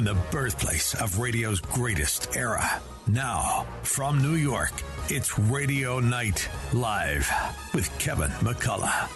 from the birthplace of radio's greatest era. Now, from New York, it's Radio Night Live with Kevin McCullough.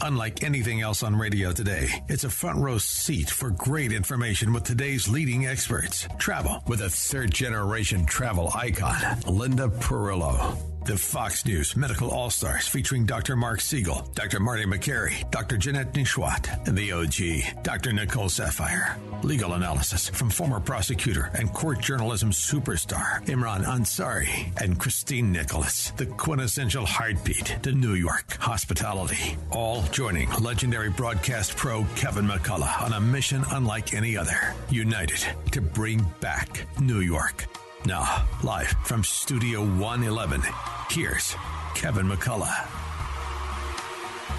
Unlike anything else on radio today, it's a front row seat for great information with today's leading experts. Travel with a third generation travel icon, Linda Perillo. The Fox News Medical All Stars featuring Dr. Mark Siegel, Dr. Marty Makary, Dr. Janette Nesheiwat, and the OG, Dr. Nicole Saphier. Legal analysis from former prosecutor and court journalism superstar Imran Ansari and Christine Nicholas, the quintessential heartbeat to New York hospitality. All joining legendary broadcast pro Kevin McCullough on a mission unlike any other, united to bring back New York. Now, live from Studio 111, here's Kevin McCullough.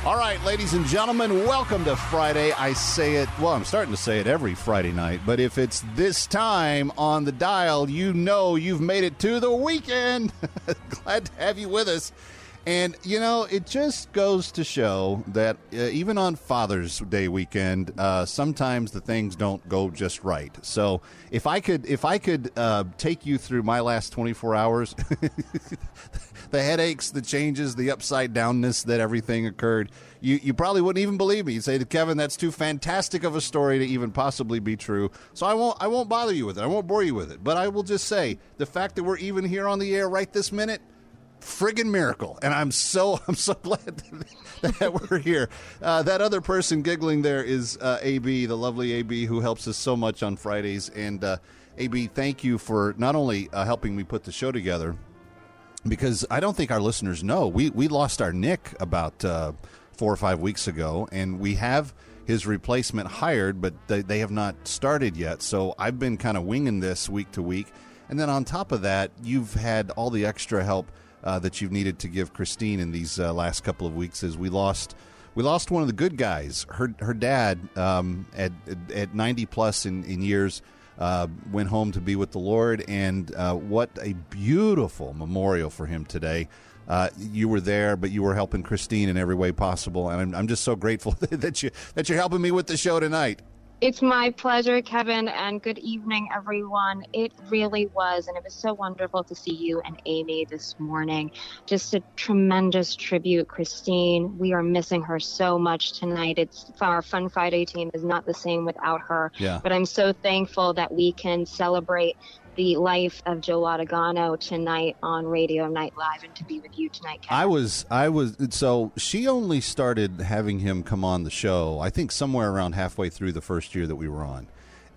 All right, ladies and gentlemen, welcome to Friday. I say it, well, I'm starting to say it every Friday night, but if it's this time on the dial, you know you've made it to the weekend. Glad to have you with us. And, you know, it just goes to show that uh, even on Father's Day weekend, uh, sometimes the things don't go just right. So if I could, if I could uh, take you through my last 24 hours, the headaches, the changes, the upside downness that everything occurred, you, you probably wouldn't even believe me. You'd say, Kevin, that's too fantastic of a story to even possibly be true. So I won't, I won't bother you with it. I won't bore you with it. But I will just say the fact that we're even here on the air right this minute – friggin' miracle, and I'm so I'm so glad that, that we're here. Uh, that other person giggling there is uh, AB, the lovely AB, who helps us so much on Fridays. And uh, AB, thank you for not only uh, helping me put the show together, because I don't think our listeners know we we lost our Nick about uh, four or five weeks ago, and we have his replacement hired, but they, they have not started yet. So I've been kind of winging this week to week. And then on top of that, you've had all the extra help uh, that you've needed to give Christine in these uh, last couple of weeks is we lost we lost one of the good guys. Her her dad um, at at ninety plus in, in years uh, went home to be with the Lord, and uh, what a beautiful memorial for him today. Uh, you were there, but you were helping Christine in every way possible, and I'm, I'm just so grateful that you that you're helping me with the show tonight. It's my pleasure, Kevin, and good evening, everyone. It really was, and it was so wonderful to see you and Amy this morning. Just a tremendous tribute, Christine. We are missing her so much tonight. It's our Fun Friday team is not the same without her. Yeah. But I'm so thankful that we can celebrate the life of Joe Latagano tonight on Radio Night Live and to be with you tonight. Kevin. I was, I was, so she only started having him come on the show, I think somewhere around halfway through the first year that we were on.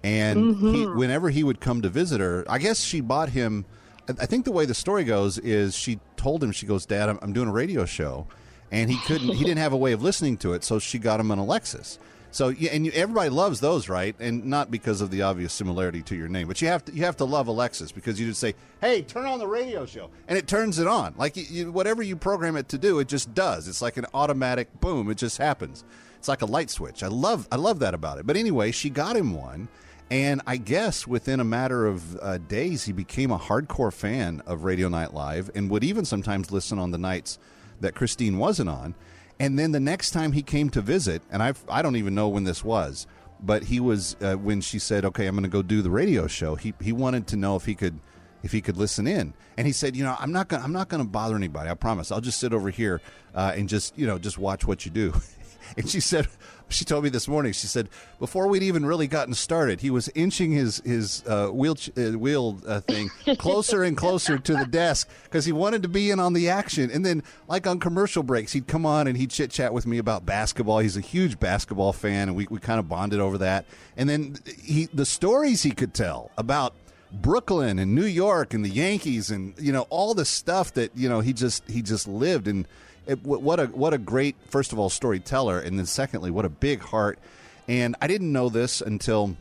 And mm-hmm. he, whenever he would come to visit her, I guess she bought him. I think the way the story goes is she told him, she goes, Dad, I'm, I'm doing a radio show. And he couldn't, he didn't have a way of listening to it. So she got him an Alexis. So and you, everybody loves those, right? And not because of the obvious similarity to your name, but you have to you have to love Alexis because you just say, "Hey, turn on the radio show," and it turns it on. Like you, you, whatever you program it to do, it just does. It's like an automatic boom. It just happens. It's like a light switch. I love I love that about it. But anyway, she got him one. And I guess within a matter of uh, days, he became a hardcore fan of Radio Night Live and would even sometimes listen on the nights that Christine wasn't on. And then the next time he came to visit, and I I don't even know when this was, but he was uh, when she said, "Okay, I'm going to go do the radio show." He he wanted to know if he could if he could listen in, and he said, "You know, I'm not gonna I'm not to bother anybody. I promise. I'll just sit over here uh, and just you know just watch what you do." and she said, she told me this morning. She said before we'd even really gotten started, he was inching his his uh, wheel uh, wheel uh, thing closer and closer to the desk because he wanted to be in on the action. And then, like on commercial breaks, he'd come on and he'd chit chat with me about basketball. He's a huge basketball fan, and we we kind of bonded over that. And then he the stories he could tell about. Brooklyn and New York and the Yankees and you know all the stuff that you know he just he just lived and it, what a what a great first of all storyteller, and then secondly, what a big heart. And I didn't know this until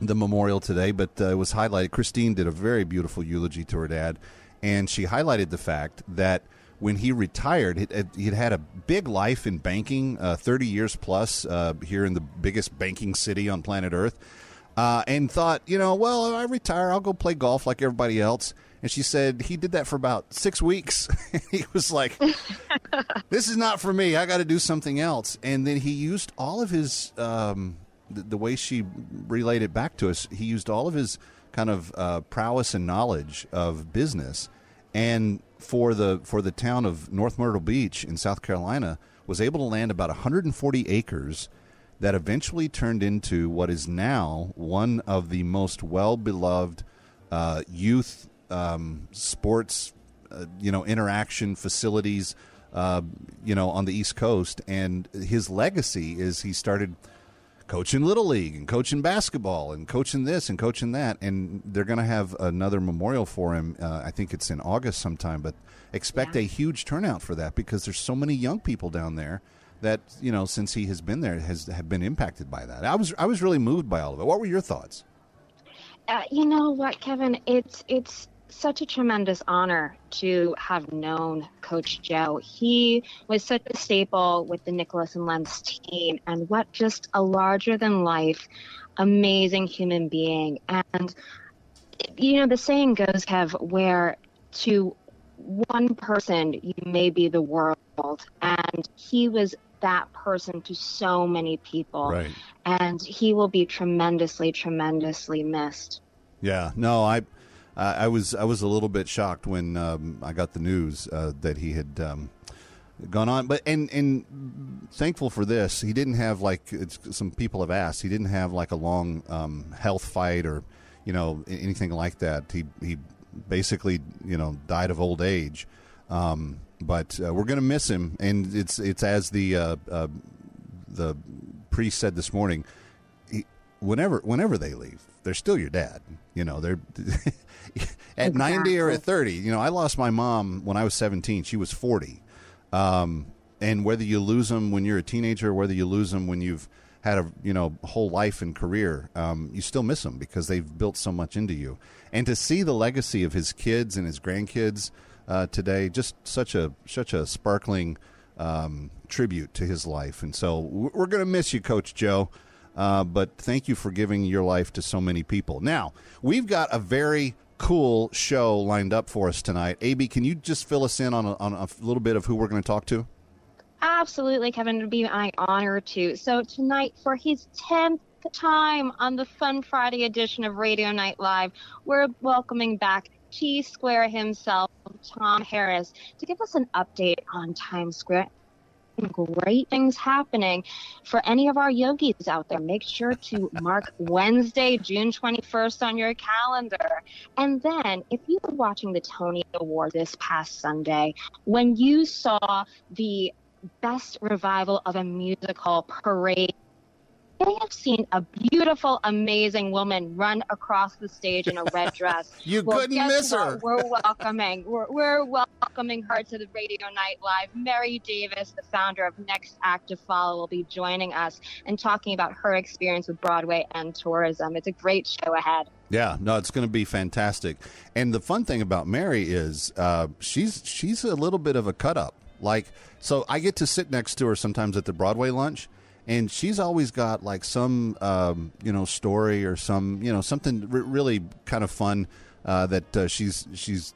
the memorial today, but uh, it was highlighted. Christine did a very beautiful eulogy to her dad, and she highlighted the fact that when he retired, he'd, had a big life in banking, uh, 30 years plus uh, here in the biggest banking city on planet Earth, uh, and thought, you know, well, I retire, I'll go play golf like everybody else. And she said he did that for about six weeks. he was like, "This is not for me. I got to do something else." And then he used all of his um, the, the way she relayed it back to us, he used all of his kind of uh, prowess and knowledge of business, and for the for the town of North Myrtle Beach in South Carolina, was able to land about 140 acres that eventually turned into what is now one of the most well beloved uh, youth um, sports, uh, you know, interaction facilities, uh, you know, on the East Coast. And his legacy is he started coaching little league and coaching basketball and coaching this and coaching that. And they're going to have another memorial for him. Uh, I think it's in August sometime, but expect Yeah. a huge turnout for that because there's so many young people down there that you know since he has been there has have been impacted by that. I was I was really moved by all of it. What were your thoughts? Uh, you know what, Kevin? It's it's such a tremendous honor to have known Coach Joe. He was such a staple with the Nicholas and Lentz team, and what just a larger than life, amazing human being. And you know, the saying goes, Kev, where to one person you may be the world, and he was that person to so many people and he will be tremendously, tremendously missed. Yeah, no, I, uh, I was I was a little bit shocked when um, I got the news uh, that he had um, gone on, but and and thankful for this. He didn't have like some people have asked. He didn't have like a long um, health fight or you know anything like that. He he basically you know died of old age. Um, but uh, we're to miss him, and it's it's as the uh, uh, the priest said this morning he, whenever whenever they leave, they're still your dad. You know, they're at ninety or at thirty. You know, I lost my mom when I was seventeen. She was forty. Um, and whether you lose them when you're a teenager, or whether you lose them when you've had a you know whole life and career, um, you still miss them because they've built so much into you. And to see the legacy of his kids and his grandkids uh, today, just such a such a sparkling um, tribute to his life. And so we're going to miss you, Coach Joe. Uh, but thank you for giving your life to so many people. Now, we've got a very cool show lined up for us tonight. AB, can you just fill us in on a, on a little bit of who we're going to talk to? Absolutely, Kevin. It would be my honor to. So, tonight, for his 10th time on the Fun Friday edition of Radio Night Live, we're welcoming back T Square himself, Tom Harris, to give us an update on Times Square. Great things happening for any of our yogis out there. Make sure to mark Wednesday, June 21st on your calendar. And then, if you were watching the Tony Award this past Sunday, when you saw the best revival of a musical parade. They have seen a beautiful, amazing woman run across the stage in a red dress. You Well, couldn't miss what? her. We're welcoming. We're, we're welcoming her to the Radio Night Live. Merrie Davis, the founder of Next Act to Follow, will be joining us and talking about her experience with Broadway and tourism. It's a great show ahead. Yeah, no, it's going to be fantastic. And the fun thing about Merrie is uh, she's she's a little bit of a cut up. Like, so I get to sit next to her sometimes at the Broadway lunch, and she's always got like some um, you know story or some you know something r- really kind of fun uh, that uh, she's she's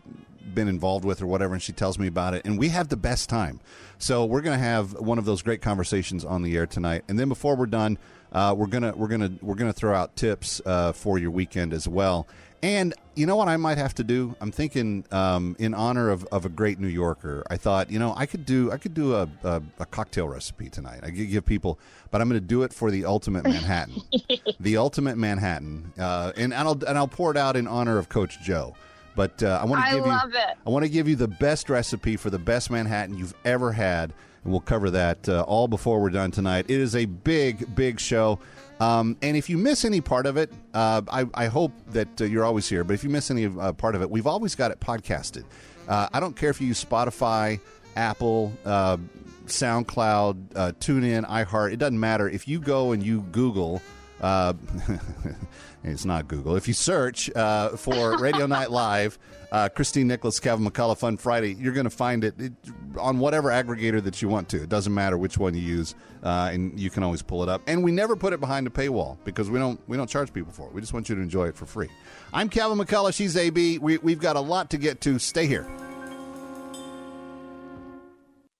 been involved with or whatever, and she tells me about it, and we have the best time. So we're to have one of those great conversations on the air tonight, and then before we're done, uh, we're gonna we're gonna we're gonna throw out tips uh, for your weekend as well. And you know what I might have to do? I'm thinking um, in honor of, of a great New Yorker. I thought you know I could do I could do a, a, a cocktail recipe tonight. I could give people, but I'm going to do it for the ultimate Manhattan, the ultimate Manhattan, uh, and, and I'll and I'll pour it out in honor of Coach Joe. But uh, I want to give you it. I want to give you the best recipe for the best Manhattan you've ever had, and we'll cover that uh, all before we're done tonight. It is a big, big show. Um, and if you miss any part of it, uh, I, I hope that uh, you're always here. But if you miss any uh, part of it, we've always got it podcasted. Uh, I don't care if you use Spotify, Apple, uh, SoundCloud, uh, TuneIn, iHeart. It doesn't matter. If you go and you Google, it's not Google. If you search for Radio Night Live, uh, Christine Nicholas, Kevin McCullough, Fun Friday, you're going to find it, it on whatever aggregator that you want to. It doesn't matter which one you use, uh, and you can always pull it up. And we never put it behind a paywall because we don't we don't charge people for it. We just want you to enjoy it for free. I'm Kevin McCullough. She's AB. We, we've got a lot to get to. Stay here.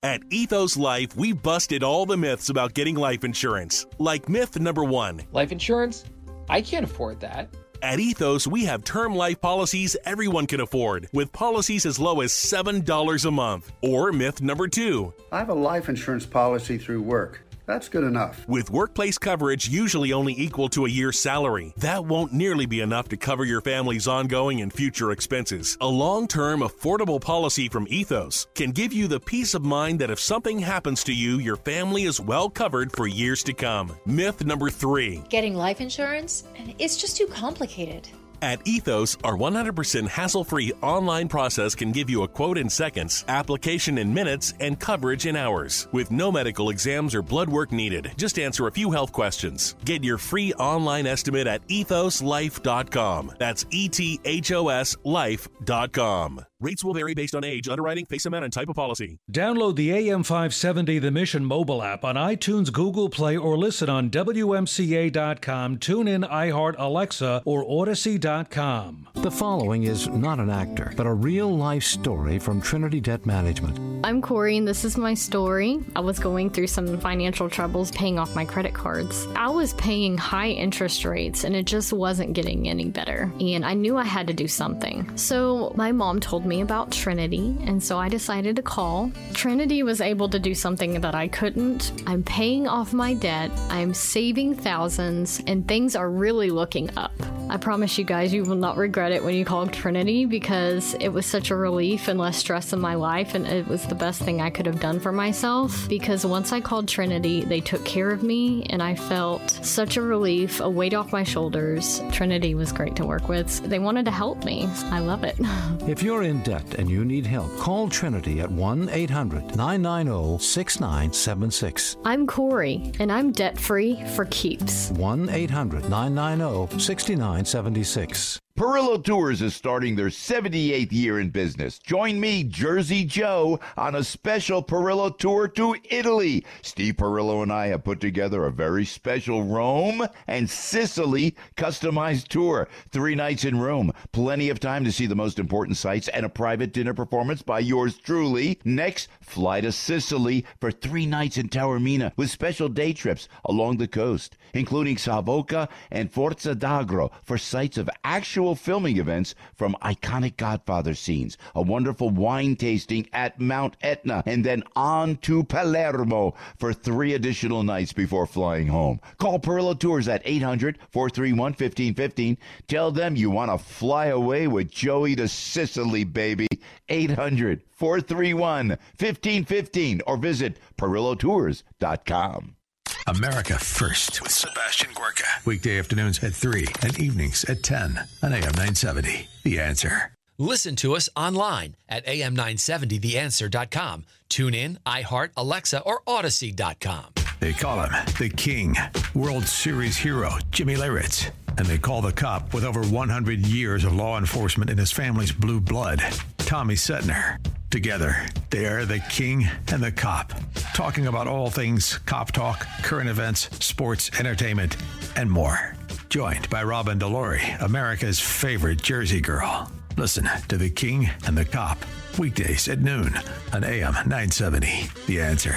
At Ethos Life, we've busted all the myths about getting life insurance. Like myth number one Life insurance? I can't afford that. At Ethos, we have term life policies everyone can afford, with policies as low as $7 a month. Or myth number two I have a life insurance policy through work. That's good enough. With workplace coverage usually only equal to a year's salary, that won't nearly be enough to cover your family's ongoing and future expenses. A long term, affordable policy from Ethos can give you the peace of mind that if something happens to you, your family is well covered for years to come. Myth number three Getting life insurance? It's just too complicated. At Ethos, our 100% hassle free online process can give you a quote in seconds, application in minutes, and coverage in hours. With no medical exams or blood work needed, just answer a few health questions. Get your free online estimate at ethoslife.com. That's E T H O S life.com. Rates will vary based on age, underwriting, face amount, and type of policy. Download the AM570 The Mission mobile app on iTunes, Google Play, or listen on WMCA.com, TuneIn, iHeart, Alexa, or Audacy.com. The following is not an actor, but a real life story from Trinity Debt Management. I'm Corey, and this is my story. I was going through some financial troubles paying off my credit cards. I was paying high interest rates, and it just wasn't getting any better. And I knew I had to do something. So my mom told me about Trinity, and so I decided to call. Trinity was able to do something that I couldn't. I'm paying off my debt, I'm saving thousands, and things are really looking up. I promise you guys, you will not regret it when you call Trinity because it was such a relief and less stress in my life, and it was the best thing I could have done for myself. Because once I called Trinity, they took care of me, and I felt such a relief, a weight off my shoulders. Trinity was great to work with. They wanted to help me. I love it. If you're in debt and you need help, call Trinity at 1 800 990 6976. I'm Corey, and I'm debt free for keeps. 1 800 990 6976. Perillo Tours is starting their 78th year in business. Join me, Jersey Joe, on a special Perillo tour to Italy. Steve Perillo and I have put together a very special Rome and Sicily customized tour. Three nights in Rome, plenty of time to see the most important sights, and a private dinner performance by yours truly. Next, fly to Sicily for three nights in Taormina with special day trips along the coast, including Savoca and Forza d'Agro for sights of actual filming events from iconic Godfather scenes, a wonderful wine tasting at Mount Etna, and then on to Palermo for three additional nights before flying home. Call Perillo Tours at 800 431 1515. Tell them you want to fly away with Joey to Sicily, baby. 800 431 1515 or visit PerilloTours.com. America First with Sebastian Gorka. Weekday afternoons at 3 and evenings at 10 on AM 970. The Answer. Listen to us online at am970theanswer.com. Tune in, iHeart, Alexa, or Audacy.com. They call him the King, World Series hero Jimmy Leyritz. And they call the cop with over 100 years of law enforcement in his family's blue blood, Tommy Setner. Together, they are the king and the cop, talking about all things cop talk, current events, sports, entertainment, and more. Joined by Robin Delory, America's favorite Jersey girl. Listen to The King and the Cop, weekdays at noon on AM 970. The answer.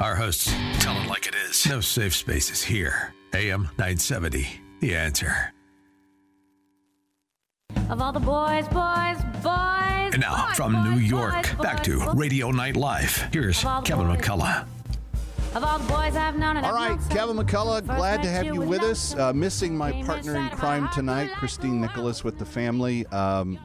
Our hosts tell it like it is. No safe spaces here. AM 970. The answer. Of all the boys, boys, boys. And now, boys, from boys, New York, boys, back to. Radio Night Live. Here's Of all the Kevin boys. McCullough. Of all the boys I've known and All I've known Kevin. McCullough, glad to have you with with us. Uh, missing my partner in crime tonight, Christine Nicholas with the family. Um,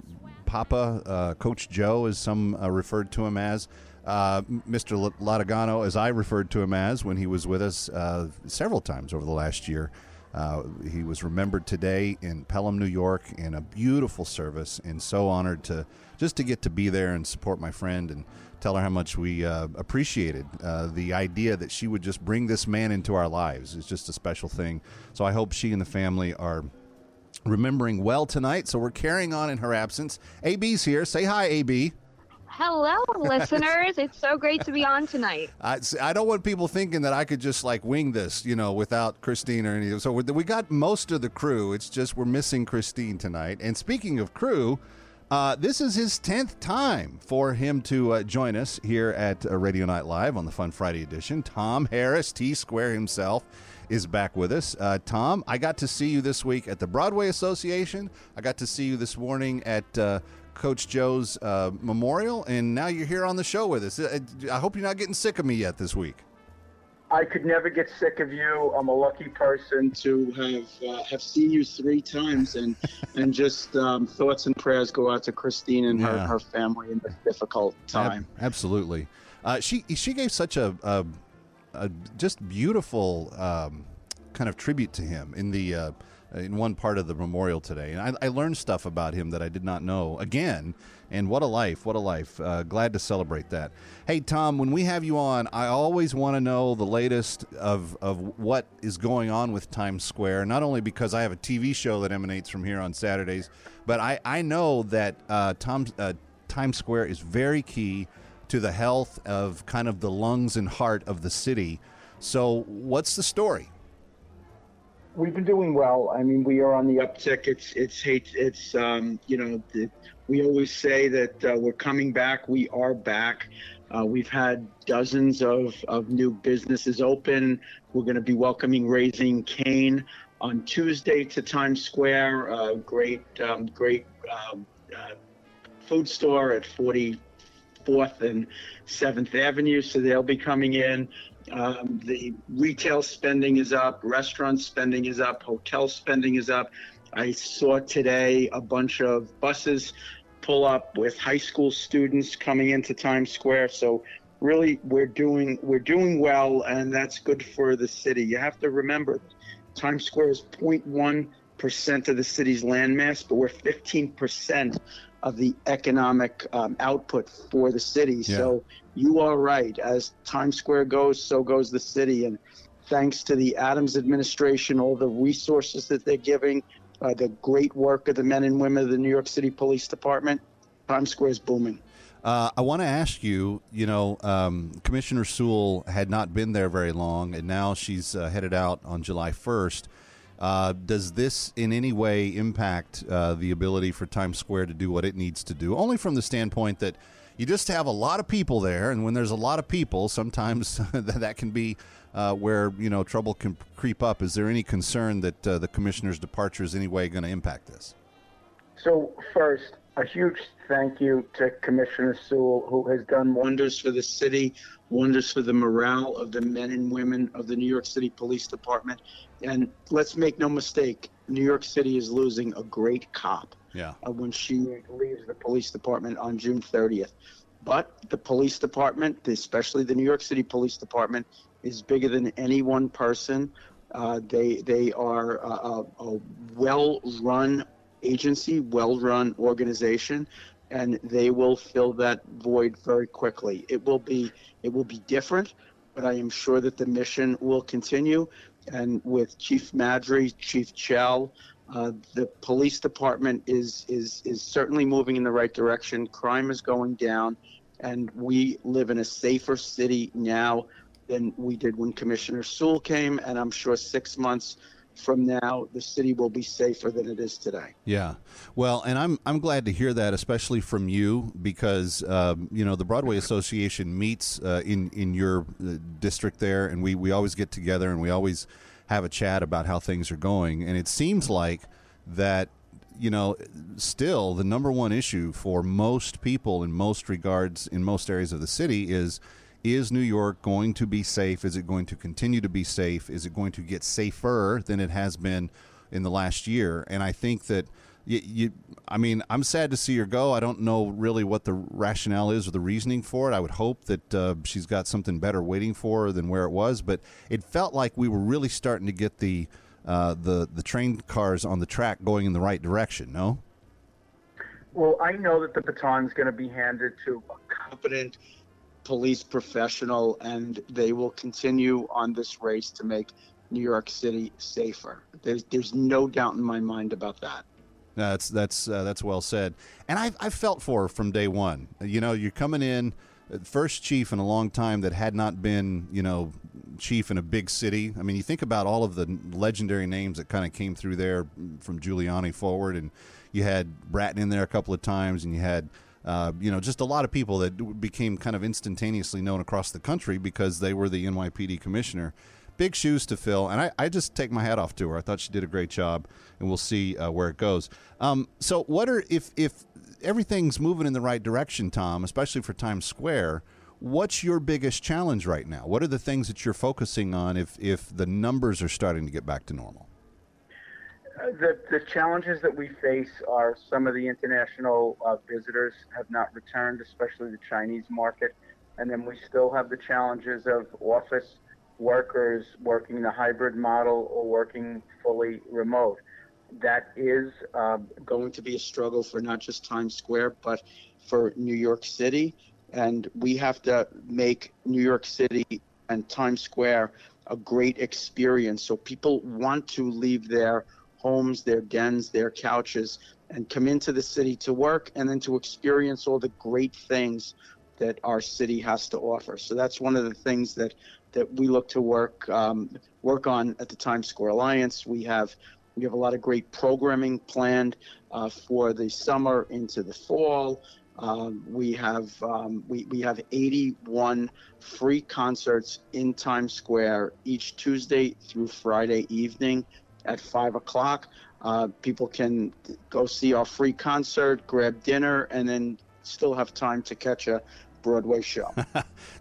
Papa, uh, Coach Joe, as some uh, referred to him as. Uh, Mr. L- Latagano, as I referred to him as when he was with us uh, several times over the last year. Uh, he was remembered today in Pelham, New York, in a beautiful service, and so honored to just to get to be there and support my friend and tell her how much we uh, appreciated uh, the idea that she would just bring this man into our lives. It's just a special thing. So I hope she and the family are remembering well tonight. So we're carrying on in her absence. AB's here. Say hi, AB. Hello, listeners. It's so great to be on tonight. I, I don't want people thinking that I could just like wing this, you know, without Christine or anything. So we got most of the crew. It's just we're missing Christine tonight. And speaking of crew, Uh, this is his 10th time for him to uh, join us here at uh, Radio Night Live on the Fun Friday edition. Tom Harris, T Square himself, is back with us. Uh, Tom, I got to see you this week at the Broadway Association. I got to see you this morning at uh, Coach Joe's uh, memorial, and now you're here on the show with us. Uh, I hope you're not getting sick of me yet this week. I could never get sick of you. I'm a lucky person to have uh, have seen you three times, and and just um, thoughts and prayers go out to Christine and her, her family in this difficult time. Ab- absolutely. Uh, she she gave such a, a, a just beautiful um, kind of tribute to him in the uh, in one part of the memorial today, and I, I learned stuff about him that I did not know again. And what a life! What a life! Uh, glad to celebrate that. Hey Tom, when we have you on, I always want to know the latest of of what is going on with Times Square. Not only because I have a TV show that emanates from here on Saturdays, but I I know that uh, Tom uh, Times Square is very key to the health of kind of the lungs and heart of the city. So, what's the story? We've been doing well. I mean, we are on the uptick. It's it's hate. It's um, you know, the, we always say that uh, we're coming back. We are back. Uh, we've had dozens of, of new businesses open. We're going to be welcoming Raising Cane on Tuesday to Times Square. Uh, great, um, great um, uh, food store at 44th and 7th Avenue. So they'll be coming in. Um, the retail spending is up, restaurant spending is up, hotel spending is up. I saw today a bunch of buses pull up with high school students coming into Times Square. So really, we're doing we're doing well, and that's good for the city. You have to remember, Times Square is 0.1 percent of the city's landmass, but we're 15 percent of the economic um, output for the city. Yeah. So you are right. As Times Square goes, so goes the city. And thanks to the Adams administration, all the resources that they're giving, uh, the great work of the men and women of the New York City Police Department, Times Square is booming. Uh, I want to ask you. You know, um, Commissioner Sewell had not been there very long, and now she's uh, headed out on July first. Uh, does this in any way impact uh, the ability for Times Square to do what it needs to do? Only from the standpoint that you just have a lot of people there, and when there's a lot of people, sometimes that can be uh, where you know trouble can creep up. Is there any concern that uh, the commissioner's departure is any way going to impact this? So first, a huge thank you to Commissioner Sewell, who has done wonders for the city, wonders for the morale of the men and women of the New York City Police Department. And let's make no mistake, New York City is losing a great cop Yeah. uh, when she leaves the police department on June 30th. But the police department, especially the New York City Police Department, is bigger than any one person. Uh, they they are a, a, a well-run agency, well-run organization, and they will fill that void very quickly. It will be it will be different, but I am sure that the mission will continue. And with Chief Maddrey, Chief Chell, uh, the police department is is is certainly moving in the right direction. Crime is going down, and we live in a safer city now than we did when Commissioner Sewell came. And I'm sure six months from now, the city will be safer than it is today. Yeah, well, and I'm I'm glad to hear that, especially from you, because um, you know the Broadway Association meets uh, in in your uh, district there, and we we always get together and we always have a chat about how things are going, and it seems like that you know still the number one issue for most people in most regards in most areas of the city is is New York going to be safe? Is it going to continue to be safe? Is it going to get safer than it has been in the last year? And I think that you, you I mean, I'm sad to see her go. I don't know really what the rationale is or the reasoning for it. I would hope that uh, she's got something better waiting for her than where it was. But it felt like we were really starting to get the uh, the the train cars on the track going in the right direction. No. Well, I know that the baton is going to be handed to a competent police professional, and they will continue on this race to make New York City safer. There's, there's no doubt in my mind about that. That's that's uh, that's well said. And I've I've felt for her from day one. You know, you're coming in, uh, first chief in a long time that had not been, you know, chief in a big city. I mean, you think about all of the legendary names that kind of came through there from Giuliani forward, and you had Bratton in there a couple of times, and you had. Uh, you know, just a lot of people that became kind of instantaneously known across the country because they were the NYPD commissioner big shoes to fill, and I, I, just take my hat off to her. I thought she did a great job, and we'll see uh, where it goes. Um, so, what are if if everything's moving in the right direction, Tom, especially for Times Square? What's your biggest challenge right now? What are the things that you're focusing on if if the numbers are starting to get back to normal? The, the challenges that we face are some of the international uh, visitors have not returned, especially the Chinese market. And then we still have the challenges of office workers working the hybrid model or working fully remote. That is uh, going to be a struggle for not just Times Square, but for New York City. And we have to make New York City and Times Square a great experience. So people want to leave their homes, their dens, their couches, and come into the city to work and then to experience all the great things that our city has to offer. So that's one of the things that that we look to work um, work on at the Times Square Alliance. We have we have a lot of great programming planned uh, for the summer into the fall. Um, we have um, we, we have 81 free concerts in Times Square each Tuesday through Friday evening at five o'clock. Uh, people can go see our free concert, grab dinner, and then still have time to catch a Broadway show.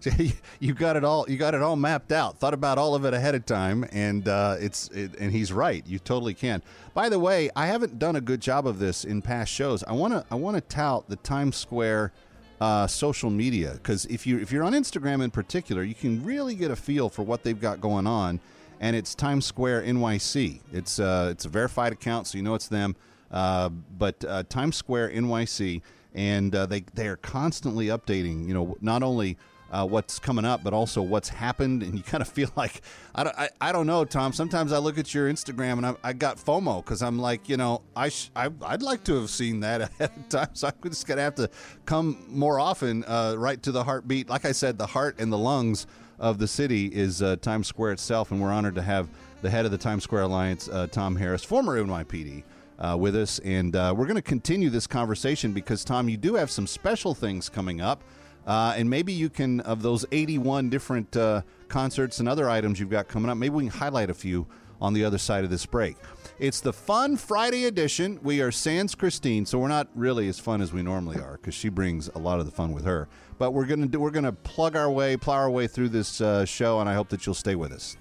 you got it all. You got it all mapped out. Thought about all of it ahead of time, and uh, it's it, and he's right. You totally can. By the way, I haven't done a good job of this in past shows. I want to I want to tout the Times Square. Uh, social media because if you if you're on Instagram in particular, you can really get a feel for what they've got going on, and it's Times Square NYC. It's uh, it's a verified account, so you know it's them. Uh, but uh, Times Square NYC and uh, they they are constantly updating. You know, not only uh, what's coming up, but also what's happened. And you kind of feel like I don't, I, I don't know, Tom. Sometimes I look at your Instagram and I, I got FOMO because I'm like, you know, I, sh- I would like to have seen that ahead of time. So I'm just gonna have to come more often, uh, right to the heartbeat. Like I said, the heart and the lungs of the city is uh, Times Square itself, and we're honored to have the head of the Times Square Alliance, uh, Tom Harris, former NYPD uh, with us. And uh, we're going to continue this conversation because, Tom, you do have some special things coming up. Uh, and maybe you can, of those 81 different uh, concerts and other items you've got coming up, maybe we can highlight a few on the other side of this break. It's the Fun Friday edition. We are Sans Christine, so we're not really as fun as we normally are because she brings a lot of the fun with her. But we're gonna do, we're gonna plug our way, plow our way through this uh, show, and I hope that you'll stay with us.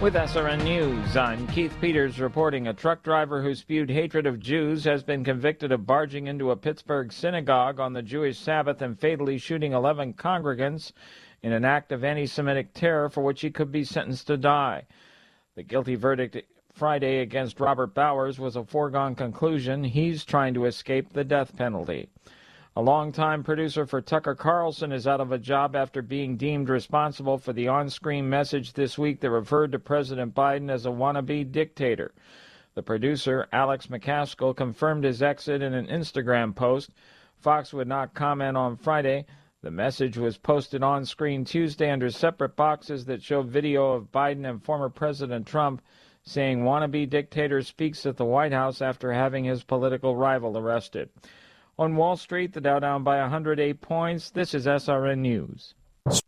With SRN News, I'm Keith Peters reporting a truck driver who spewed hatred of Jews has been convicted of barging into a Pittsburgh synagogue on the Jewish Sabbath and fatally shooting 11 congregants in an act of anti Semitic terror for which he could be sentenced to die. The guilty verdict Friday against Robert Bowers was a foregone conclusion. He's trying to escape the death penalty. A longtime producer for Tucker Carlson is out of a job after being deemed responsible for the on screen message this week that referred to President Biden as a wannabe dictator. The producer, Alex McCaskill, confirmed his exit in an Instagram post. Fox would not comment on Friday. The message was posted on screen Tuesday under separate boxes that show video of Biden and former President Trump saying wannabe dictator speaks at the White House after having his political rival arrested. On Wall Street, the Dow down by 108 points. This is SRN News.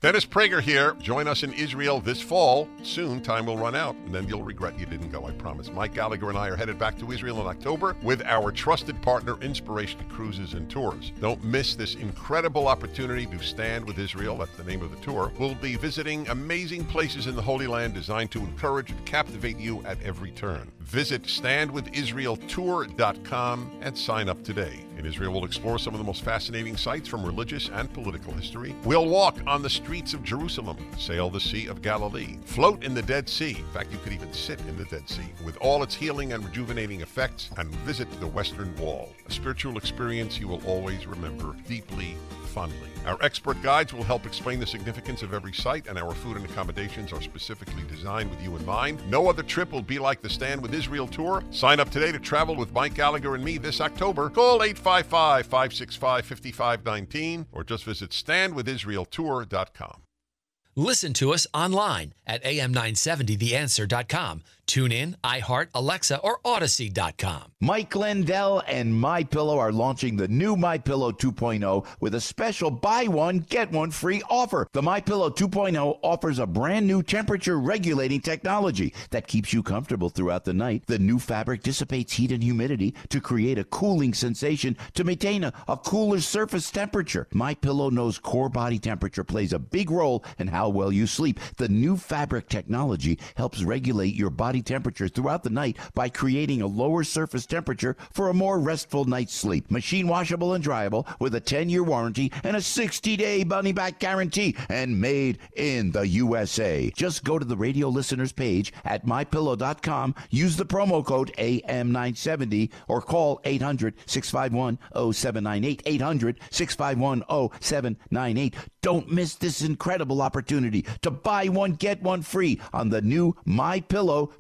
Dennis Prager here. Join us in Israel this fall. Soon, time will run out, and then you'll regret you didn't go, I promise. Mike Gallagher and I are headed back to Israel in October with our trusted partner, Inspiration Cruises and Tours. Don't miss this incredible opportunity to stand with Israel. That's the name of the tour. We'll be visiting amazing places in the Holy Land designed to encourage and captivate you at every turn. Visit standwithisraeltour.com and sign up today. In Israel, we'll explore some of the most fascinating sites from religious and political history. We'll walk on the streets of Jerusalem, sail the Sea of Galilee, float in the Dead Sea. In fact, you could even sit in the Dead Sea with all its healing and rejuvenating effects, and visit the Western Wall. a spiritual experience you will always remember deeply, fondly. Our expert guides will help explain the significance of every site, and our food and accommodations are specifically designed with you in mind. No other trip will be like the Stand with Israel tour. Sign up today to travel with Mike Gallagher and me this October. Call 855 565 5519 or just visit standwithisraeltour.com. Listen to us online at am970theanswer.com. Tune in, iHeart, Alexa, or Audacy.com. Mike Lindell and My Pillow are launching the new My Pillow 2.0 with a special buy one get one free offer. The My Pillow 2.0 offers a brand new temperature regulating technology that keeps you comfortable throughout the night. The new fabric dissipates heat and humidity to create a cooling sensation to maintain a, a cooler surface temperature. My Pillow knows core body temperature plays a big role in how well you sleep. The new fabric technology helps regulate your body temperature throughout the night by creating a lower surface temperature for a more restful night's sleep. Machine washable and dryable with a 10 year warranty and a 60 day money back guarantee and made in the USA. Just go to the radio listeners page at mypillow.com, use the promo code AM970 or call 800 651 0798. 800 651 0798. Don't miss this incredible opportunity to buy one, get one free on the new My Pillow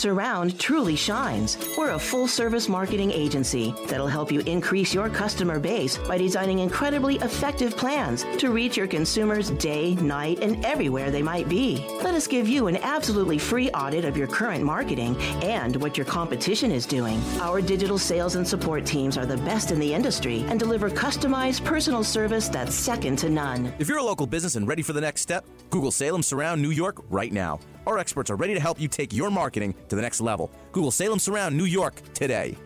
Surround truly shines. We're a full service marketing agency that'll help you increase your customer base by designing incredibly effective plans to reach your consumers day, night, and everywhere they might be. Let us give you an absolutely free audit of your current marketing and what your competition is doing. Our digital sales and support teams are the best in the industry and deliver customized personal service that's second to none. If you're a local business and ready for the next step, Google Salem Surround New York right now. Our experts are ready to help you take your marketing to the next level. Google Salem Surround New York today.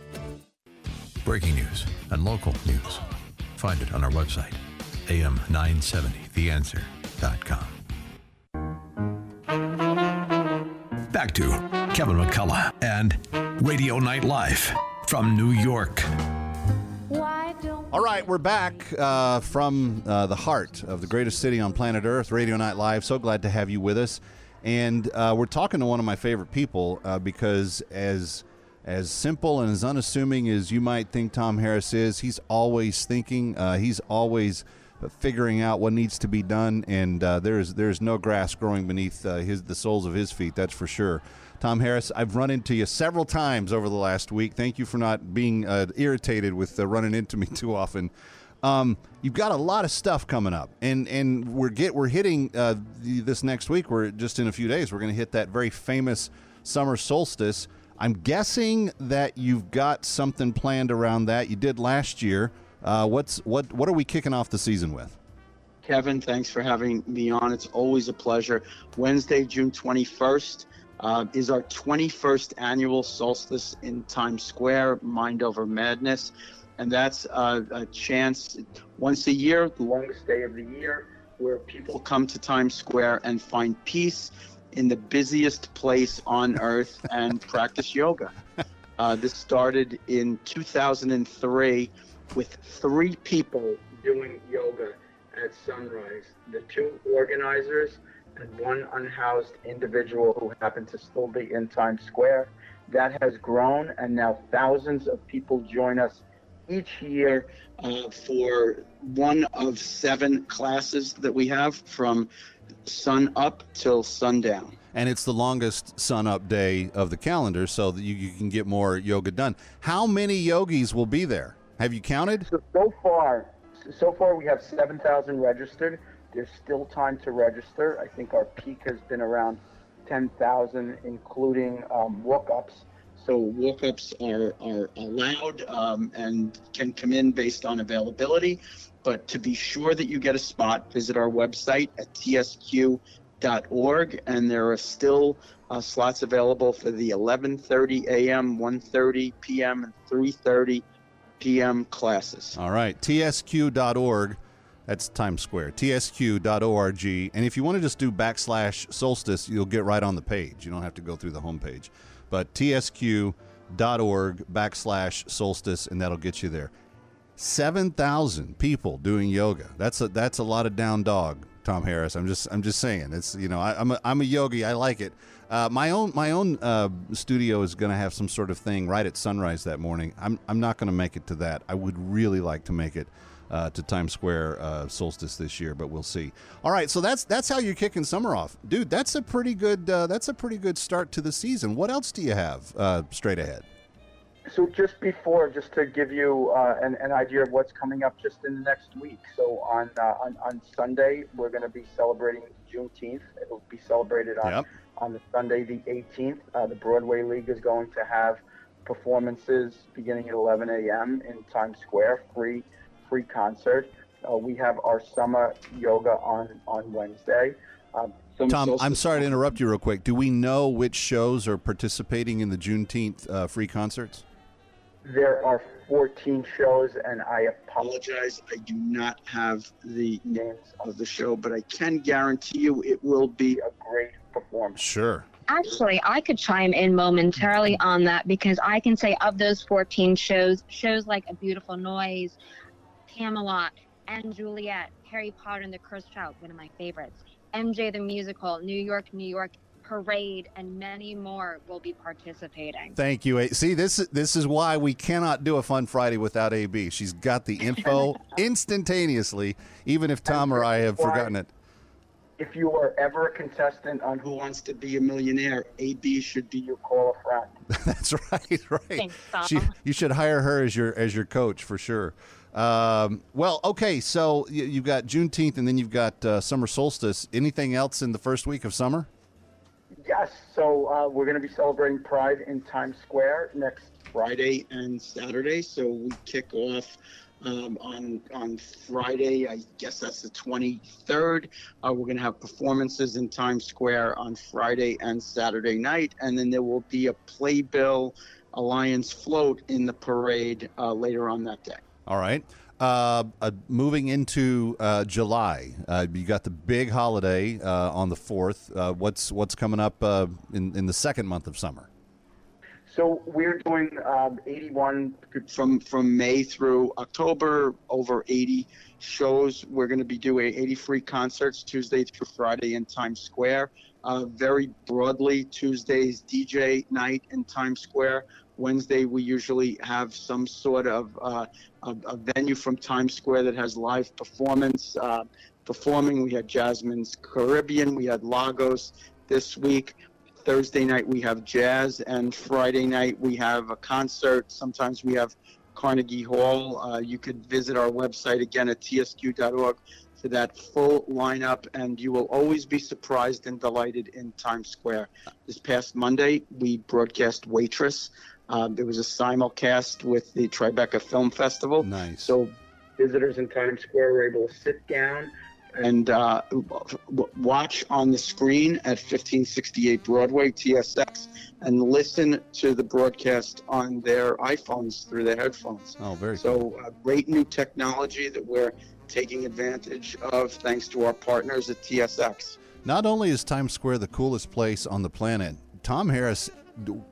Breaking news and local news. Find it on our website, am970theanswer.com. Back to Kevin McCullough and Radio Night Live from New York. All right, we're back uh, from uh, the heart of the greatest city on planet Earth, Radio Night Live. So glad to have you with us. And uh, we're talking to one of my favorite people uh, because, as as simple and as unassuming as you might think Tom Harris is, he's always thinking. Uh, he's always figuring out what needs to be done, and uh, there's there's no grass growing beneath his the soles of his feet. That's for sure. Tom Harris, I've run into you several times over the last week. Thank you for not being uh, irritated with uh, running into me too often. Um, you've got a lot of stuff coming up, and and we're get we're hitting uh, the, this next week. We're just in a few days. We're going to hit that very famous summer solstice. I'm guessing that you've got something planned around that. You did last year. Uh, what's what what are we kicking off the season with? Kevin, thanks for having me on. It's always a pleasure. Wednesday, June 21st uh, is our 21st annual solstice in Times Square, Mind Over Madness. And that's uh, a chance once a year, the longest day of the year, where people come to Times Square and find peace in the busiest place on earth and practice yoga. Uh, this started in 2003 with three people doing yoga at sunrise. The two organizers and one unhoused individual who happened to still be in Times Square. That has grown, and now thousands of people join us each year uh, for one of seven classes that we have from sun up till sundown. And it's the longest sun up day of the calendar, so that you, you can get more yoga done. How many yogis will be there? Have you counted? So, so far, so far we have 7,000 registered. There's still time to register. I think our peak has been around 10,000, including um, walk-ups. So walk-ups are, are allowed um, and can come in based on availability. But to be sure that you get a spot, visit our website at tsq.org, and there are still uh, slots available for the 11:30 a.m., 1:30 p.m., and 3:30 p.m. classes. All right, tsq.org. That's Times Square. tsq.org. And if you want to just do backslash solstice, you'll get right on the page. You don't have to go through the homepage. But tsq.org backslash solstice, and that'll get you there. 7,000 people doing yoga. That's a, that's a lot of down dog, Tom Harris. I'm just I'm just saying. It's you know I, am a, I'm a yogi. I like it. Uh, my own my own uh, studio is going to have some sort of thing right at sunrise that morning. I'm I'm not going to make it to that. I would really like to make it uh, to Times Square uh, solstice this year, but we'll see. All right, so that's that's how you're kicking summer off, dude. That's a pretty good uh, that's a pretty good start to the season. What else do you have uh, straight ahead? So just before, just to give you uh, an, an idea of what's coming up just in the next week. So on uh, on, on Sunday, we're going to be celebrating Juneteenth. It'll be celebrated on Yep. on the Sunday the 18th. Uh, the Broadway League is going to have performances beginning at 11 a.m. in Times Square, free free concert. Uh, we have our summer yoga on on Wednesday. Um, some Tom, I'm sorry to interrupt you real quick. Do we know which shows are participating in the Juneteenth uh, free concerts? There are 14 shows, and I apologize. I do not have the names of the show, but I can guarantee you it will be a great performance. Sure. Actually, I could chime in momentarily on that because I can say of those 14 shows, shows like A Beautiful Noise, Camelot, and Juliet, Harry Potter and the Cursed Child, one of my favorites, MJ the Musical, New York, New York Parade, and many more will be participating. Thank you. See, this is this is why we cannot do a fun Friday without AB. She's got the info instantaneously, even if Tom or I have forgotten it. If you are ever a contestant on Who Wants to Be a Millionaire, AB should be your call a friend. That's right, right. Thanks, Tom. She, you should hire her as your as your coach for sure. Um, well, okay, so you, you've got Juneteenth, and then you've got uh, summer solstice. Anything else in the first week of summer? Yes, so uh, we're going to be celebrating Pride in Times Square next Friday and Saturday. So we kick off um, on on Friday. I guess that's the 23rd. Uh, we're going to have performances in Times Square on Friday and Saturday night, and then there will be a Playbill Alliance float in the parade uh, later on that day. All right. Uh, uh, moving into uh, July, uh, you got the big holiday uh, on the fourth. Uh, what's what's coming up in in the second month of summer? So we're doing um, 81 from from May through October, over 80 shows. We're going to be doing 80 free concerts Tuesday through Friday in Times Square. Very broadly, Tuesdays DJ night in Times Square. Wednesday we usually have some sort of uh, a, a venue from Times Square that has live performance. Uh, performing, we had Jasmine's Caribbean, we had Lagos this week. Thursday night we have jazz, and Friday night we have a concert. Sometimes we have Carnegie Hall. Uh, you could visit our website again at tsq.org for that full lineup, and you will always be surprised and delighted in Times Square. This past Monday we broadcast Waitress. Um, there was a simulcast with the Tribeca Film Festival. Nice. So visitors in Times Square were able to sit down and uh, watch on the screen at 1568 Broadway, TSX, and listen to the broadcast on their iPhones through their headphones. Oh, very So, uh, great new technology that we're taking advantage of thanks to our partners at TSX. Not only is Times Square the coolest place on the planet, Tom Harris,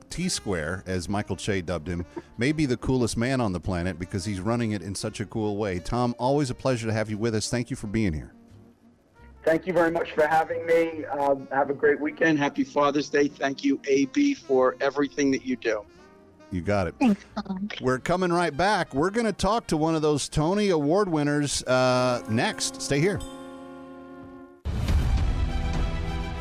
T Square, as Michael Che dubbed him, may be the coolest man on the planet because he's running it in such a cool way. Tom, always a pleasure to have you with us. Thank you for being here. Thank you very much for having me. Um, have a great weekend. Happy Father's Day. Thank you, AB, for everything that you do. You got it. We're coming right back. We're going to talk to one of those Tony Award winners uh, next. Stay here.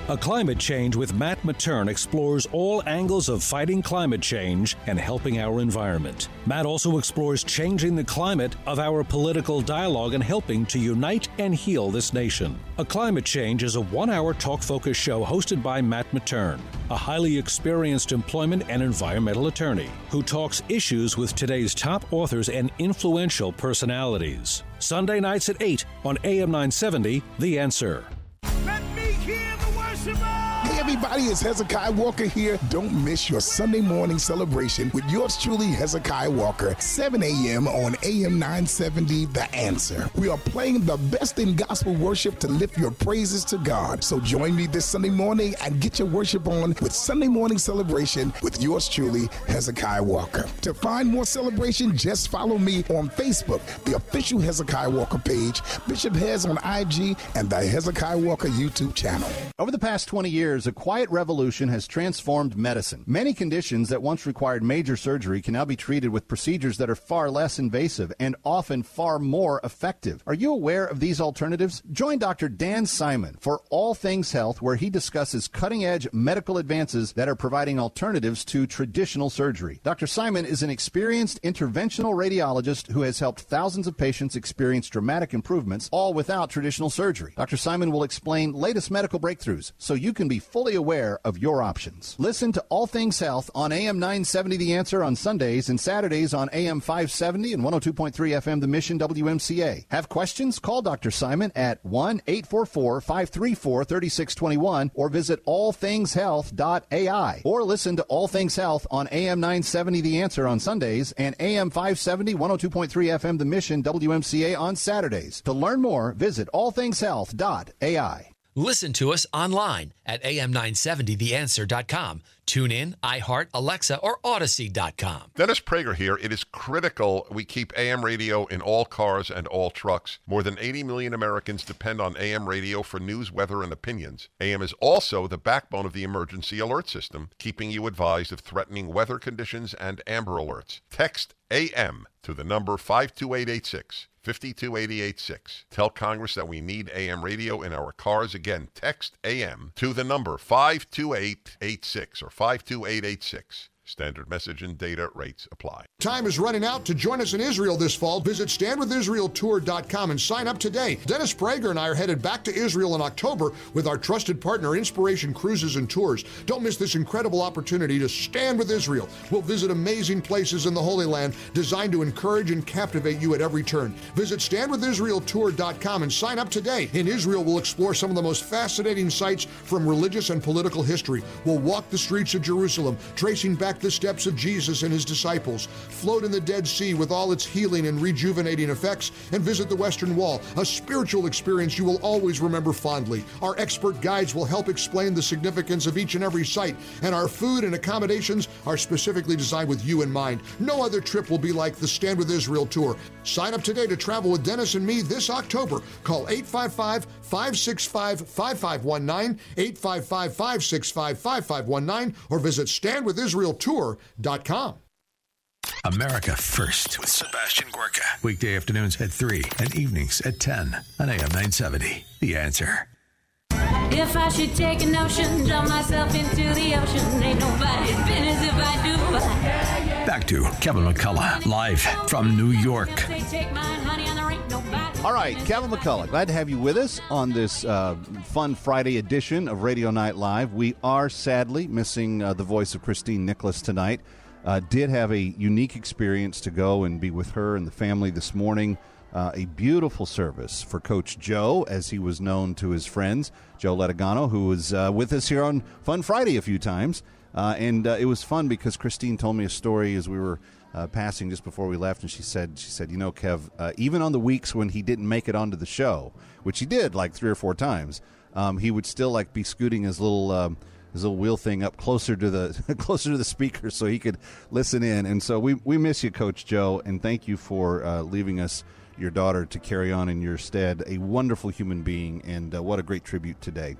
A Climate Change with Matt Matern explores all angles of fighting climate change and helping our environment. Matt also explores changing the climate of our political dialogue and helping to unite and heal this nation. A Climate Change is a one hour talk focused show hosted by Matt Matern, a highly experienced employment and environmental attorney who talks issues with today's top authors and influential personalities. Sunday nights at 8 on AM 970, The Answer. Everybody, it's Hezekiah Walker here. Don't miss your Sunday morning celebration with yours truly, Hezekiah Walker, 7 a.m. on AM 970 The Answer. We are playing the best in gospel worship to lift your praises to God. So join me this Sunday morning and get your worship on with Sunday morning celebration with yours truly, Hezekiah Walker. To find more celebration, just follow me on Facebook, the official Hezekiah Walker page, Bishop Hez on IG, and the Hezekiah Walker YouTube channel. Over the past 20 years, a quiet revolution has transformed medicine. Many conditions that once required major surgery can now be treated with procedures that are far less invasive and often far more effective. Are you aware of these alternatives? Join Dr. Dan Simon for All Things Health, where he discusses cutting edge medical advances that are providing alternatives to traditional surgery. Dr. Simon is an experienced interventional radiologist who has helped thousands of patients experience dramatic improvements, all without traditional surgery. Dr. Simon will explain latest medical breakthroughs so you can be fully aware of your options. Listen to All Things Health on AM 970 The Answer on Sundays and Saturdays on AM 570 and 102.3 FM The Mission WMCA. Have questions? Call Dr. Simon at 1 844 534 3621 or visit allthingshealth.ai or listen to All Things Health on AM 970 The Answer on Sundays and AM 570 102.3 FM The Mission WMCA on Saturdays. To learn more, visit allthingshealth.ai. Listen to us online at am970theanswer.com. Tune in, iHeart, Alexa, or Audacy.com. Dennis Prager here. It is critical we keep AM radio in all cars and all trucks. More than 80 million Americans depend on AM radio for news, weather, and opinions. AM is also the backbone of the emergency alert system, keeping you advised of threatening weather conditions and Amber Alerts. Text AM to the number 52886. 52886. Tell Congress that we need AM radio in our cars. Again, text AM to the number 52886 or 52886. Standard message and data rates apply. Time is running out to join us in Israel this fall. Visit standwithisraeltour.com and sign up today. Dennis Prager and I are headed back to Israel in October with our trusted partner, Inspiration Cruises and Tours. Don't miss this incredible opportunity to stand with Israel. We'll visit amazing places in the Holy Land designed to encourage and captivate you at every turn. Visit standwithisraeltour.com and sign up today. In Israel, we'll explore some of the most fascinating sites from religious and political history. We'll walk the streets of Jerusalem, tracing back the steps of Jesus and his disciples, float in the Dead Sea with all its healing and rejuvenating effects, and visit the Western Wall, a spiritual experience you will always remember fondly. Our expert guides will help explain the significance of each and every site, and our food and accommodations are specifically designed with you in mind. No other trip will be like the Stand with Israel tour. Sign up today to travel with Dennis and me this October. Call 855 565 5519, 855 565 5519, or visit standwithisraeltour.com. America First with Sebastian Gorka. Weekday afternoons at 3 and evenings at 10 on AM 970. The answer. If I should take a notion, dump myself into the ocean, ain't nobody's business if I do. Back to Kevin McCullough, live from New York. All right, Kevin McCullough, glad to have you with us on this uh, fun Friday edition of Radio Night Live. We are sadly missing uh, the voice of Christine Nicholas tonight. Uh, did have a unique experience to go and be with her and the family this morning. Uh, a beautiful service for Coach Joe, as he was known to his friends, Joe Letagano, who was uh, with us here on Fun Friday a few times. Uh, and uh, it was fun because Christine told me a story as we were uh, passing just before we left, and she said, "She said, you know, Kev, uh, even on the weeks when he didn't make it onto the show, which he did like three or four times, um, he would still like be scooting his little." Um, his little wheel thing up closer to the closer to the speaker so he could listen in. And so we we miss you, Coach Joe, and thank you for uh, leaving us your daughter to carry on in your stead. A wonderful human being, and uh, what a great tribute today.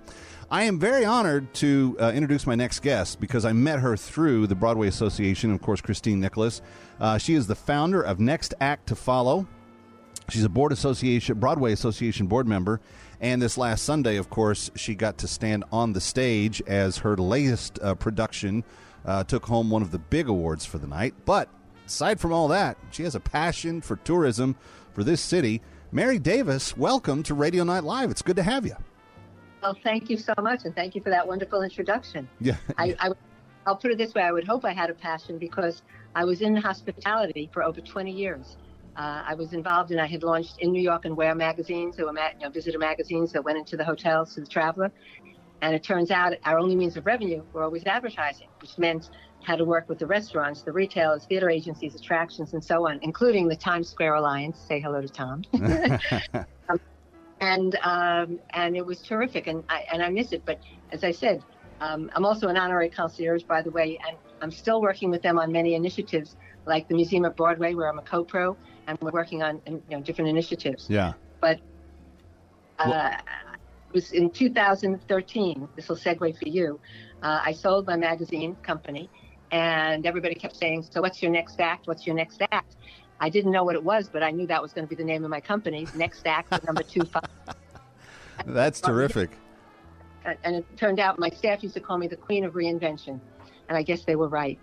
I am very honored to uh, introduce my next guest because I met her through the Broadway Association, of course, Christine Nicholas. Uh, she is the founder of Next Act to Follow. She's a board association, Broadway Association board member, and this last Sunday, of course, she got to stand on the stage as her latest uh, production uh, took home one of the big awards for the night. But aside from all that, she has a passion for tourism for this city. Merrie Davis, welcome to Radio Night Live. It's good to have you. Well, thank you so much, and thank you for that wonderful introduction. Yeah. I, I, I'll put it this way: I would hope I had a passion because I was in hospitality for over 20 years. Uh, I was involved, and I had launched in New York and Where magazines, ma- you know, visitor magazines that went into the hotels to the traveler. And it turns out our only means of revenue were always advertising, which meant how to work with the restaurants, the retailers, theater agencies, attractions, and so on, including the Times Square Alliance. Say hello to Tom. and um, and it was terrific, and I and I miss it. But as I said, um, I'm also an honorary concierge, by the way, and I'm still working with them on many initiatives, like the Museum of Broadway, where I'm a co-pro, and we're working on you know different initiatives. Yeah. But uh, it was in 2013. This will segue for you. Uh, I sold my magazine company, and everybody kept saying, "So what's your next act? What's your next act?" I didn't know what it was, but I knew that was going to be the name of my company. Next act, number two five. That's terrific. And it turned out my staff used to call me the queen of reinvention, and I guess they were right.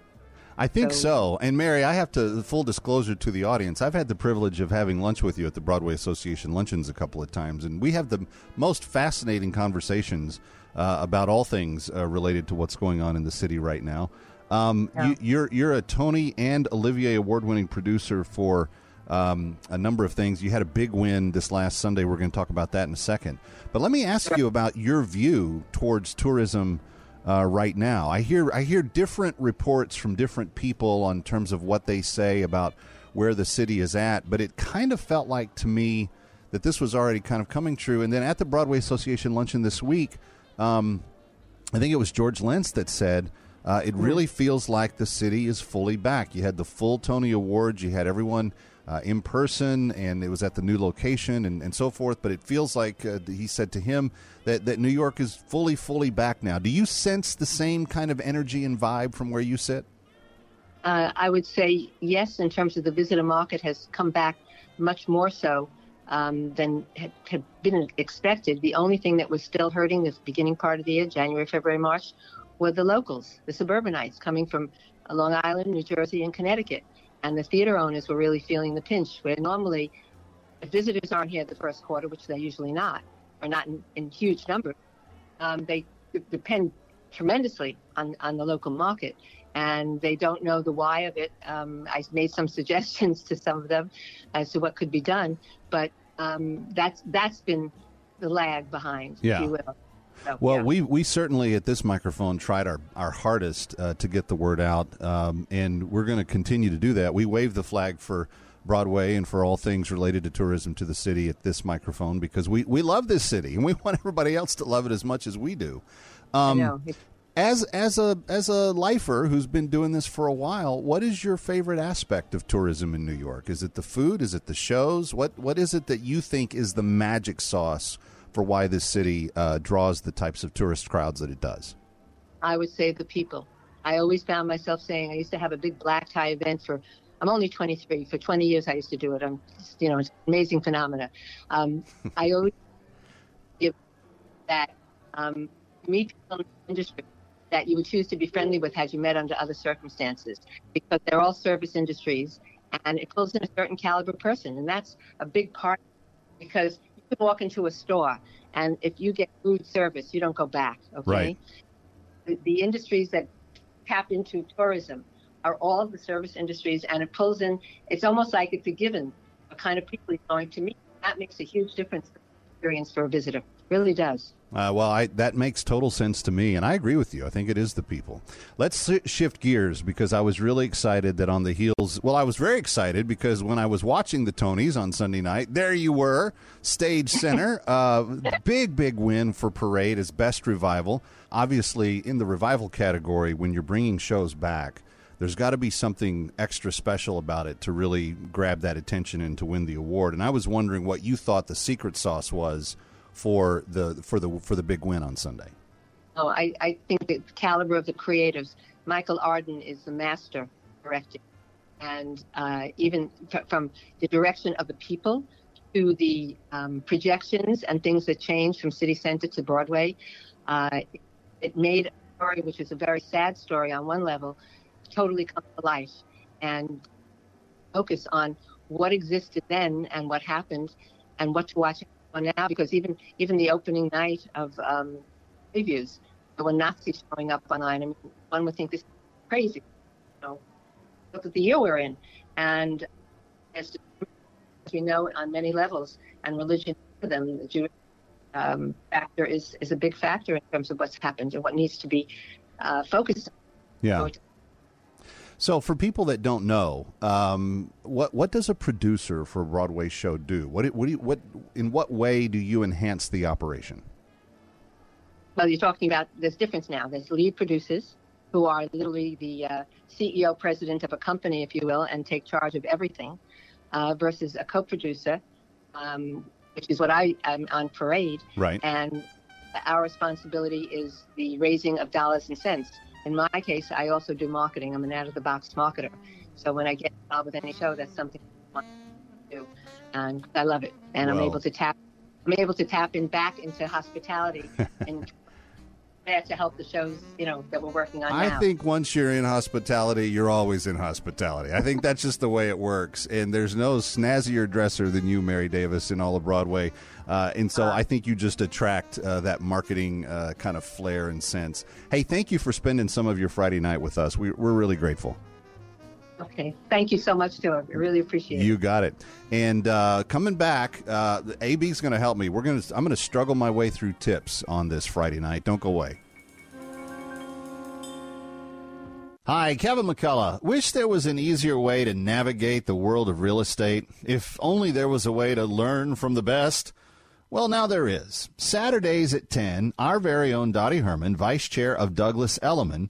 I think So- so. And Merrie, I have to full disclosure to the audience. I've had the privilege of having lunch with you at the Broadway Association luncheons a couple of times, and we have the most fascinating conversations uh, about all things uh, related to what's going on in the city right now. Um, you, you're you're a Tony and Olivier award-winning producer for um, a number of things. You had a big win this last Sunday. We're going to talk about that in a second. But let me ask you about your view towards tourism uh, right now. I hear I hear different reports from different people on terms of what they say about where the city is at. But it kind of felt like to me that this was already kind of coming true. And then at the Broadway Association luncheon this week, um, I think it was George Lentz that said. Uh, it really feels like the city is fully back. You had the full Tony Awards, you had everyone uh, in person, and it was at the new location and, and so forth. But it feels like uh, he said to him that, that New York is fully, fully back now. Do you sense the same kind of energy and vibe from where you sit? Uh, I would say yes, in terms of the visitor market has come back much more so um, than had, had been expected. The only thing that was still hurting this beginning part of the year, January, February, March, were the locals, the suburbanites coming from Long Island, New Jersey, and Connecticut. And the theater owners were really feeling the pinch, where normally if visitors aren't here the first quarter, which they're usually not, or not in, in huge numbers, um, they depend tremendously on, on the local market. And they don't know the why of it. Um, I made some suggestions to some of them as to what could be done, but um, that's that's been the lag behind, Yeah. if you will. So, Well, yeah. we we certainly at this microphone tried our, our hardest uh, to get the word out, um, and we're going to continue to do that. We wave the flag for Broadway and for all things related to tourism to the city at this microphone because we, we love this city and we want everybody else to love it as much as we do. Um. As as a as a lifer who's been doing this for a while, what is your favorite aspect of tourism in New York? Is it the food? Is it the shows? What what is it that you think is the magic sauce for why this city uh, draws the types of tourist crowds that it does? I would say the people. I always found myself saying I used to have a big black tie event for. I'm only 23. For 20 years, I used to do it. I'm, you know, it's amazing phenomena. Um, I always give that um, meet people in the industry that you would choose to be friendly with had you met under other circumstances, because they're all service industries, and it pulls in a certain caliber person, and that's a big part. Because walk into a store, and if you get rude service, you don't go back. Okay Right. the, the industries that tap into tourism are all the service industries, and it pulls in. It's almost like it's a given, what kind of people you're going to meet. That makes a huge difference experience for a visitor. Really does. Uh, well, I, that makes total sense to me, and I agree with you. I think it is the people. Let's shift gears because I was really excited that on the heels. Well, I was very excited because when I was watching the Tonys on Sunday night, there you were, stage center. uh, big, big win for Parade as best revival. Obviously, in the revival category, when you're bringing shows back, there's got to be something extra special about it to really grab that attention and to win the award. And I was wondering what you thought the secret sauce was for the for the for the big win on Sunday. Oh, I, I think the caliber of the creatives. Michael Arden is the master directing, and uh, even f- from the direction of the people to the um, projections and things that change from city center to Broadway, uh, it made a story which is a very sad story on one level totally come to life and focus on what existed then and what happened and what to watch on now because even even the opening night of um, previews there were Nazis showing up online. I mean, one would think this is crazy. You know, look at the year we're in, and as we know on many levels, and religion for them, the Jewish um, factor is is a big factor in terms of what's happened and what needs to be uh, focused. on. Yeah. So, for people that don't know, um, what what does a producer for a Broadway show do? What what do you, what in what way do you enhance the operation? Well, you're talking about there's difference now. There's lead producers who are literally the uh, CEO, president of a company, if you will, and take charge of everything, uh, versus a co-producer, um, which is what I am on Parade. Right. And our responsibility is the raising of dollars and cents. In my case, I also do marketing. I'm an out-of-the-box marketer. So when I get involved with any show, that's something I do, and I love it. And I'm able to tap. I'm able to tap in back into hospitality and there to help the shows, you know, that we're working on I now. think once you're in hospitality, you're always in hospitality. I think that's just the way it works. And there's no snazzier dresser than you, Merrie Davis, in all of Broadway. Uh, and so I think you just attract uh, that marketing uh, kind of flair and sense. Hey, thank you for spending some of your Friday night with us. We, we're really grateful. Okay. Thank you so much, Joe. I really appreciate it. You got it. And uh, coming back, uh, the AB's going to help me. We're going to. I'm going to struggle my way through tips on this Friday night. Don't go away. Hi, Kevin McCullough. Wish there was an easier way to navigate the world of real estate. If only there was a way to learn from the best. Well, now there is. Saturdays at 10, our very own Dottie Herman, Vice Chair of Douglas Elliman,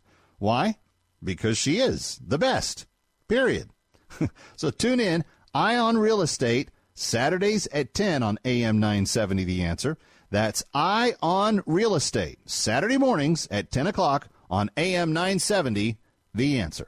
Why? Because she is the best. Period. so tune in, Eye on Real Estate, Saturdays at 10 on AM 970 The Answer. That's Eye on Real Estate, Saturday mornings at 10 o'clock on AM 970 The Answer.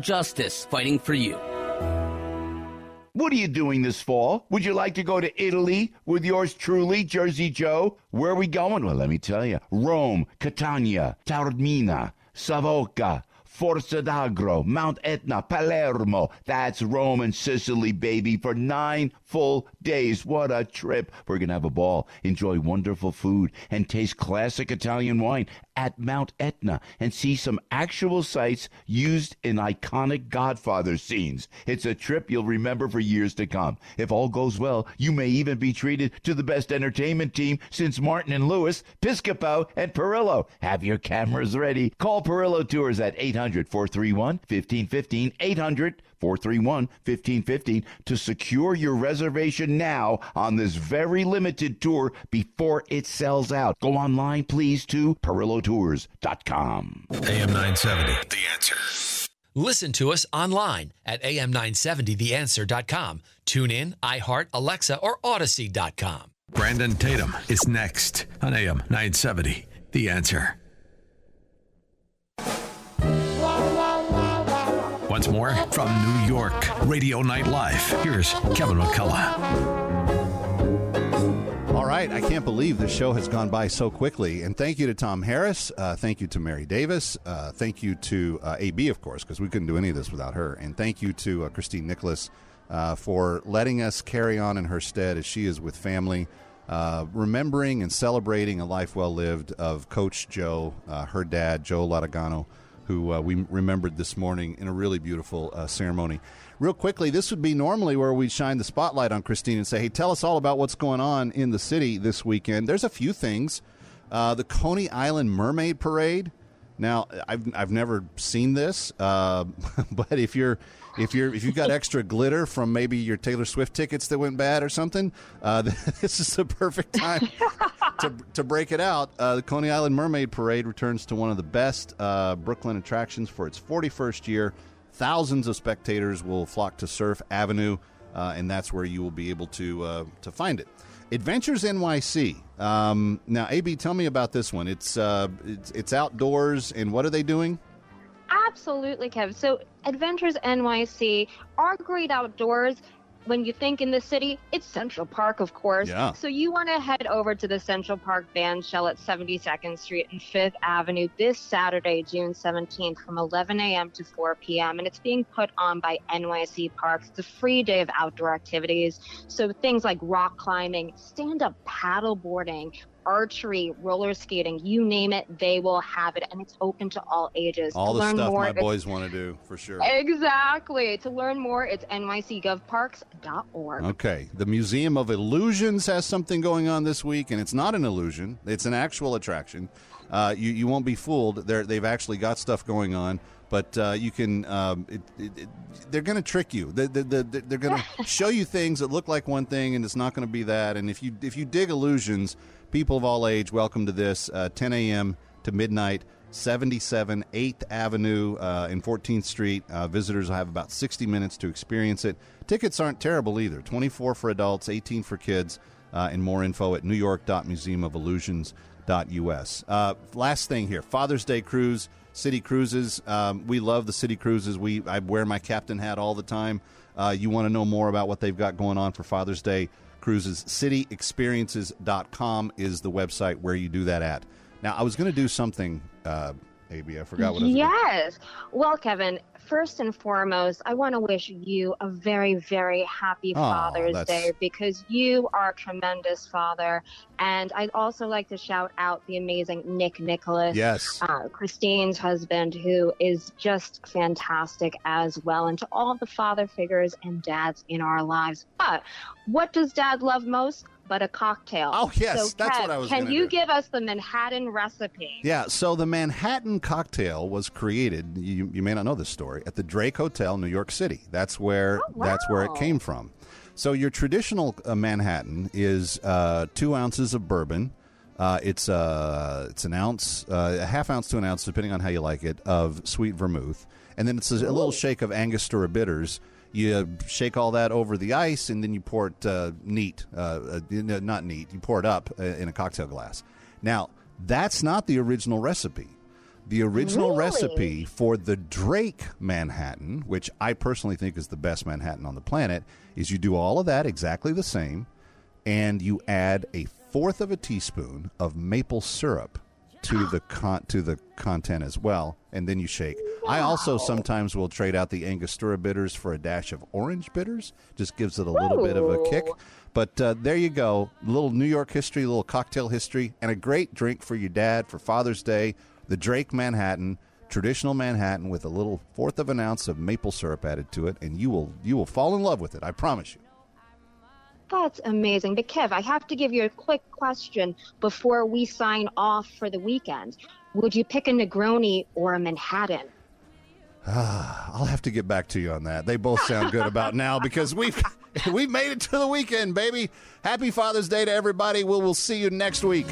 justice, fighting for you. What are you doing this fall? Would you like to go to Italy with yours truly, Jersey Joe? Where are we going? Well, let me tell you Rome, Catania, Taormina, Savoca. Forza d'Agro, Mount Etna, Palermo. That's Rome and Sicily, baby, for nine full days. What a trip. We're going to have a ball, enjoy wonderful food, and taste classic Italian wine at Mount Etna and see some actual sites used in iconic Godfather scenes. It's a trip you'll remember for years to come. If all goes well, you may even be treated to the best entertainment team since Martin and Lewis, Piscopo, and Perillo. Have your cameras ready. Call Perillo Tours at 800 431 1515. 800 431 1515 to secure your reservation now on this very limited tour before it sells out. Go online, please, to perillotours.com. AM 970, The Answer. Listen to us online at am970theanswer.com. Tune in, iHeart, Alexa, or Audacy.com. Brandon Tatum is next on AM 970, The Answer. Once more from New York, Radio Night Live. Here's Kevin McCullough. All right, I can't believe the show has gone by so quickly. And thank you to Tom Harris. Uh, thank you to Merrie Davis. Uh, thank you to uh, AB, of course, because we couldn't do any of this without her. And thank you to uh, Christine Nicholas uh, for letting us carry on in her stead as she is with family. uh, remembering and celebrating a life well lived of Coach Joe, uh, her dad, Joe Latagano, who uh, we remembered this morning in a really beautiful uh, ceremony. Real quickly, this would be normally where we shine the spotlight on Christine and say, hey, tell us all about what's going on in the city this weekend. There's a few things. Uh, the Coney Island Mermaid Parade. Now, I've, I've never seen this, uh, but if you're if you're if you've got extra glitter from maybe your Taylor Swift tickets that went bad or something, uh, this is the perfect time to, to break it out. Uh, the Coney Island Mermaid Parade returns to one of the best uh, Brooklyn attractions for its 41st year. Thousands of spectators will flock to Surf Avenue, uh, and that's where you will be able to uh, to find it. Adventures NYC. Um, now, AB, tell me about this one. It's, uh, it's it's outdoors, and what are they doing? Absolutely, Kev. So, Adventures NYC are great outdoors. When you think in the city, it's Central Park, of course. Yeah. So you want to head over to the Central Park Band Shell at 72nd Street and 5th Avenue this Saturday, June 17th, from 11 a.m. to 4 p.m. And it's being put on by NYC Parks. It's a free day of outdoor activities. So things like rock climbing, stand-up paddle boarding, archery, roller skating, you name it, they will have it, and it's open to all ages. All to the stuff more, my boys want to do, for sure. Exactly. To learn more, it's nycgovparks.org. Okay. The Museum of Illusions has something going on this week, and it's not an illusion, it's an actual attraction. Uh, you, you won't be fooled. They're, they've actually got stuff going on. But uh, you can, um, it, it, it, they're going to trick you. They, they, they, they're going to show you things that look like one thing, and it's not going to be that. And if you if you dig illusions, people of all age, welcome to this. Uh, 10 a.m. to midnight, 77 8th Avenue uh, and 14th Street. Uh, visitors will have about 60 minutes to experience it. Tickets aren't terrible either 24 for adults, 18 for kids, uh, and more info at newyork.museumofillusions.us. Uh, last thing here Father's Day cruise, city cruises. Um, we love the city cruises. We I wear my captain hat all the time. Uh, you want to know more about what they've got going on for Father's Day cruises? Cityexperiences.com is the website where you do that at. Now, I was going to do something, uh, I forgot what I was gonna- Yes. Well, Kevin, first and foremost, I want to wish you a very, very happy Father's Day because you are a tremendous father. And I'd also like to shout out the amazing Nick Nicholas, Yes. uh, Christine's husband, who is just fantastic as well, and to all the father figures and dads in our lives. But what does dad love most? But a cocktail. Oh, yes, So, that's Kev, what I was Can you do. give us the Manhattan recipe? Yeah, so the Manhattan cocktail was created. You, you may not know this story at the Drake Hotel, New York City. That's where that's where it came from. So your traditional uh, Manhattan is uh, two ounces of bourbon. Uh, it's uh, it's an ounce, uh, a half ounce to an ounce, depending on how you like it, of sweet vermouth, and then it's a, a little shake of Angostura bitters. You shake all that over the ice, and then you pour it uh, neat, uh, uh, not neat. You pour it up uh, in a cocktail glass. Now, that's not the original recipe. The original Really? recipe for the Drake Manhattan, which I personally think is the best Manhattan on the planet, is you do all of that exactly the same, and you add a fourth of a teaspoon of maple syrup to the con- to the content as well, and then you shake. I also sometimes will trade out the Angostura bitters for a dash of orange bitters. Just gives it a little bit of a kick. But uh, there you go, little New York history, little cocktail history, and a great drink for your dad for Father's Day. The Drake Manhattan, traditional Manhattan with a little fourth of an ounce of maple syrup added to it, and you will you will fall in love with it. I promise you. That's amazing. But Kev, I have to give you a quick question before we sign off for the weekend. Would you pick a Negroni or a Manhattan? Ah, I'll have to get back to you on that. They both sound good about now because we've we've made it to the weekend, baby. Happy Father's Day to everybody. We'll we'll see you next week.